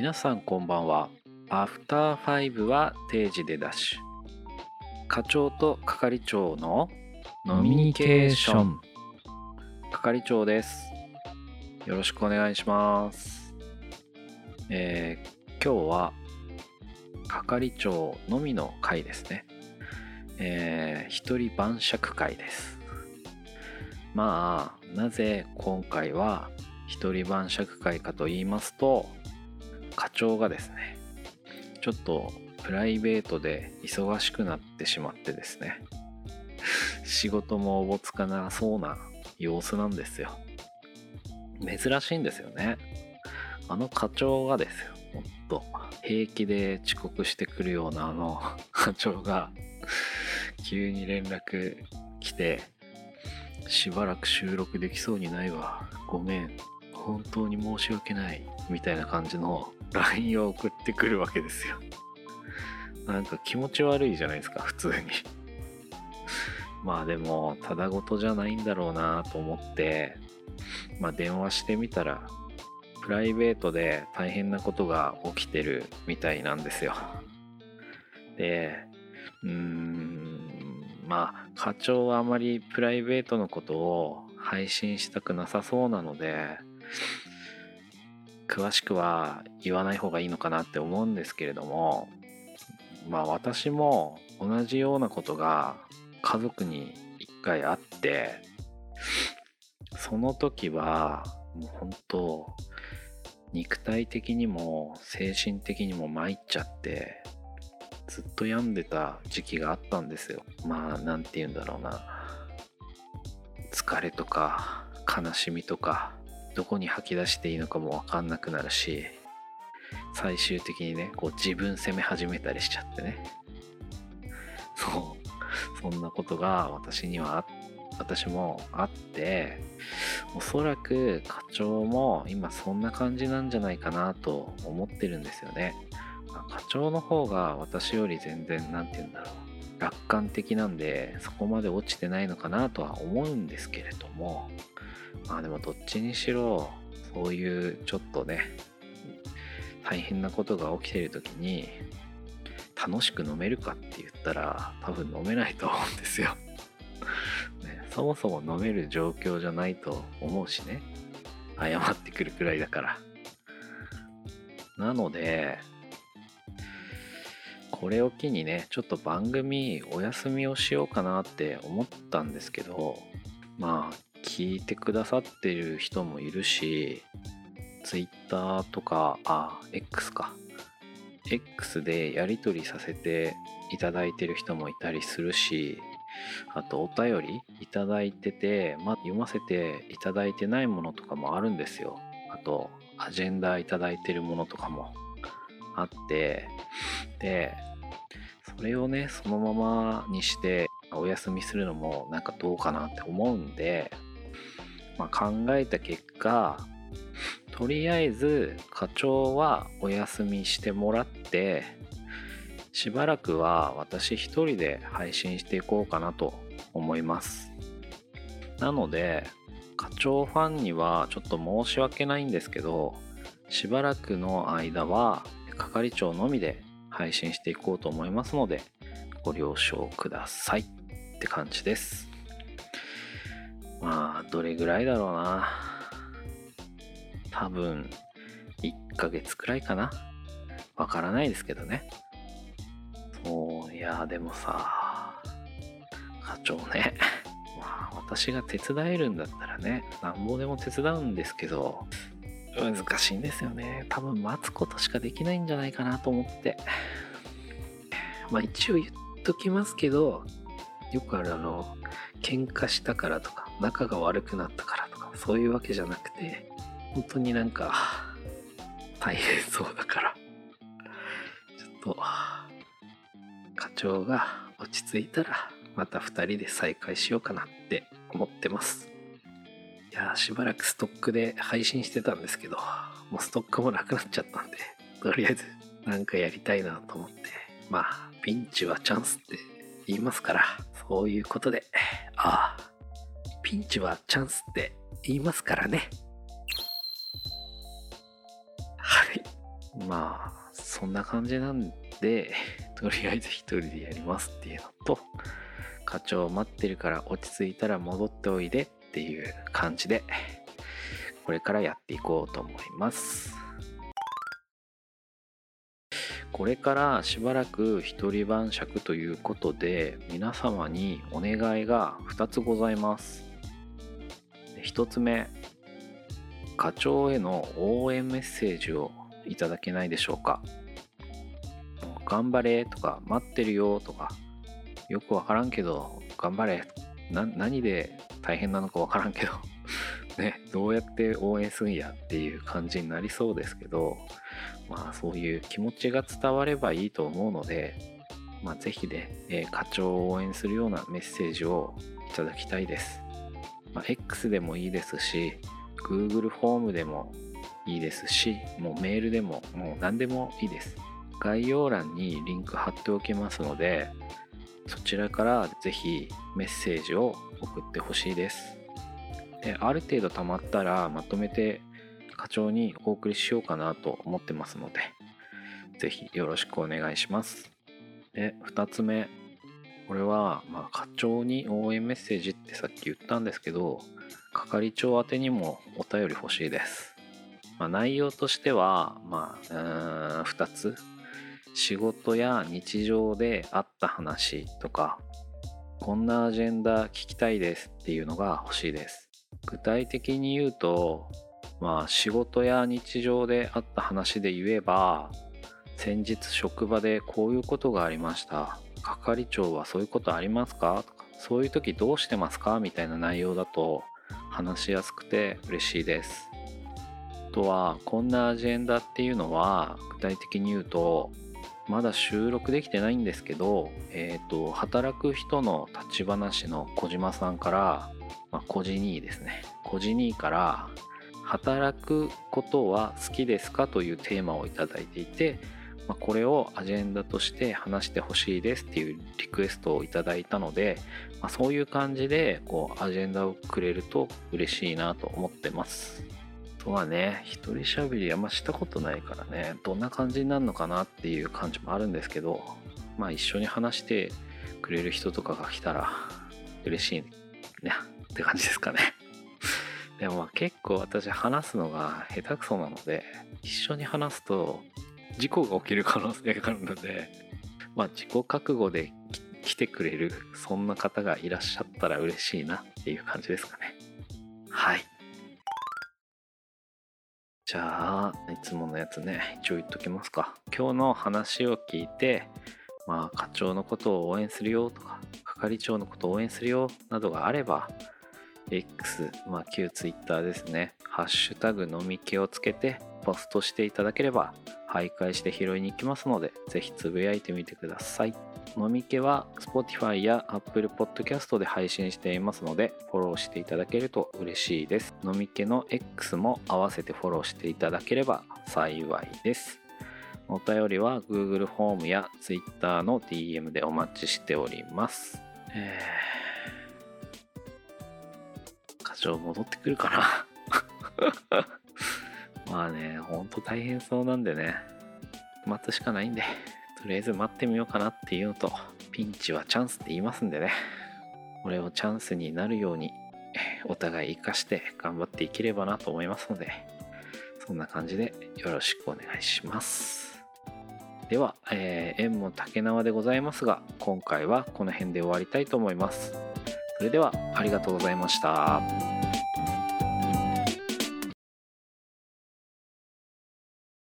皆さんこんばんは。アフターファイブは定時でダッシュ。課長と係長のノミニケーション。係長です。よろしくお願いします。えー、今日は係長のみの回ですね。えー、一人晩酌会です。まあなぜ今回は一人晩酌会かと言いますと課長がですねちょっとプライベートで忙しくなってしまってですね 仕事もおぼつかなそうな様子なんですよ。珍しいんですよね。あの課長がですよもっと平気で遅刻してくるようなあの課長が急に連絡来てしばらく収録できそうにないわ。ごめん。本当に申し訳ない。みたいな感じの LINE を送ってくるわけですよ。なんか気持ち悪いじゃないですか普通に。まあでもただごとじゃないんだろうなと思ってまあ電話してみたらプライベートで大変なことが起きてるみたいなんですよ。でうーんまあ課長はあまりプライベートのことを配信したくなさそうなので詳しくは言わない方がいいのかなって思うんですけれどもまあ私も同じようなことが家族に一回あってその時はもう本当肉体的にも精神的にも参っちゃってずっと病んでた時期があったんですよ。まあ何て言うんだろうな。疲れとか悲しみとかどこに吐き出していいのかも分かんなくなるし最終的にねこう自分責め始めたりしちゃってね。そう。そんなことが私には私もあっておそらく課長も今そんな感じなんじゃないかなと思ってるんですよね。課長の方が私より全然何て言うんだろう。楽観的なんでそこまで落ちてないのかなとは思うんですけれども。まあでもどっちにしろそういうちょっとね大変なことが起きてる時に楽しく飲めるかって言ったら多分飲めないと思うんですよ、ね、そもそも飲める状況じゃないと思うしね。謝ってくるくらいだから。なのでこれを機にねちょっと番組お休みをしようかなって思ったんですけどまあ聞いてくださってる人もいるし Twitter とかあ X か。X でやり取りさせていただいてる人もいたりするしあとお便りいただいてて、ま、読ませていただいてないものとかもあるんですよ。あとアジェンダいただいてるものとかも。あってでそれをねそのままにしてお休みするのもなんかどうかなって思うんで、まあ、考えた結果とりあえず課長はお休みしてもらってしばらくは私一人で配信していこうかなと思います。なので課長ファンにはちょっと申し訳ないんですけどしばらくの間は係長のみで配信していこうと思いますのでご了承くださいって感じです。まあどれぐらいだろうな。多分1ヶ月くらいかな。わからないですけどね。そういやでもさ課長ね。まあ私が手伝えるんだったらねなんぼでも手伝うんですけど難しいんですよね。多分待つことしかできないんじゃないかなと思って。まあ一応言っときますけどよくあるあの喧嘩したからとか仲が悪くなったからとかそういうわけじゃなくて本当になんか大変そうだからちょっと課長が落ち着いたらまた2人で再開しようかなって思ってます。いやしばらくストックで配信してたんですけどもうストックもなくなっちゃったんでとりあえずなんかやりたいなと思ってまあピンチはチャンスって言いますからそういうことでああピンチはチャンスって言いますからね。はい。まあそんな感じなんで とりあえず一人でやりますっていうのと課長待ってるから落ち着いたら戻っておいでっていう感じでこれからやっていこうと思います。これからしばらく一人晩酌ということで皆様にお願いが2つございます。1つ目課長への応援メッセージをいただけないでしょうか。頑張れとか待ってるよとか。よくわからんけど頑張れ。何で大変なのかわからんけど。ねどうやって応援するんやっていう感じになりそうですけどまあそういう気持ちが伝わればいいと思うのでまあ是非ね、え、課長を応援するようなメッセージをいただきたいです、まあ、X でもいいですし Google フォームでもいいですしもうメールでももう何でもいいです。概要欄にリンク貼っておきますのでそちらから是非メッセージを送ってほしいです。である程度溜まったらまとめて課長にお送りしようかなと思ってますので是非よろしくお願いします。で2つ目。これは、まあ、課長に応援メッセージってさっき言ったんですけど係長宛てにもお便り欲しいです、まあ、内容としてはまあ2つ。仕事や日常であった話とかこんなアジェンダ聞きたいですっていうのが欲しいです。具体的に言うとまあ仕事や日常であった話で言えば先日職場でこういうことがありました。係長はそういうことありますか？とかそういう時どうしてますか？みたいな内容だと話しやすくて嬉しいです。あとはこんなアジェンダっていうのは具体的に言うとまだ収録できてないんですけど、えーと、働く人の立ち話の小島さんから、まあ、コジニーですね。コジニーから働くことは好きですか？というテーマをいただいていて、まあ、これをアジェンダとして話してほしいですっていうリクエストをいただいたので、まあ、そういう感じでこうアジェンダをくれると嬉しいなと思ってます。とはね一人喋りあんましたことないからねどんな感じになるのかなっていう感じもあるんですけどまあ一緒に話してくれる人とかが来たら嬉しいねって感じですかねでも結構私話すのが下手くそなので一緒に話すと事故が起きる可能性があるのでまあ自己覚悟で来てくれるそんな方がいらっしゃったら嬉しいなっていう感じですかね。はい。じゃあ、いつものやつね、一応言っときますか。今日の話を聞いて、まあ、課長のことを応援するよとか、係長のことを応援するよなどがあれば、X、まあ、旧 Twitter ですね、ハッシュタグ飲み気をつけてポストしていただければ、徘徊して拾いに行きますので、ぜひつぶやいてみてください。飲み気は Spotify や Apple Podcast で配信していますのでフォローしていただけると嬉しいです。飲み気の X も合わせてフォローしていただければ幸いです。お便りは Google フォームや Twitter の DM でお待ちしております。えー、課長戻ってくるかな？まあね、ほんと大変そうなんでね、待つしかないんで。とりあえず待ってみようかなっていうのと、ピンチはチャンスって言いますんでね。これをチャンスになるように、お互い活かして頑張っていければなと思いますので、そんな感じでよろしくお願いします。では、えー、縁も竹縄でございますが、今回はこの辺で終わりたいと思います。それでは、ありがとうございました。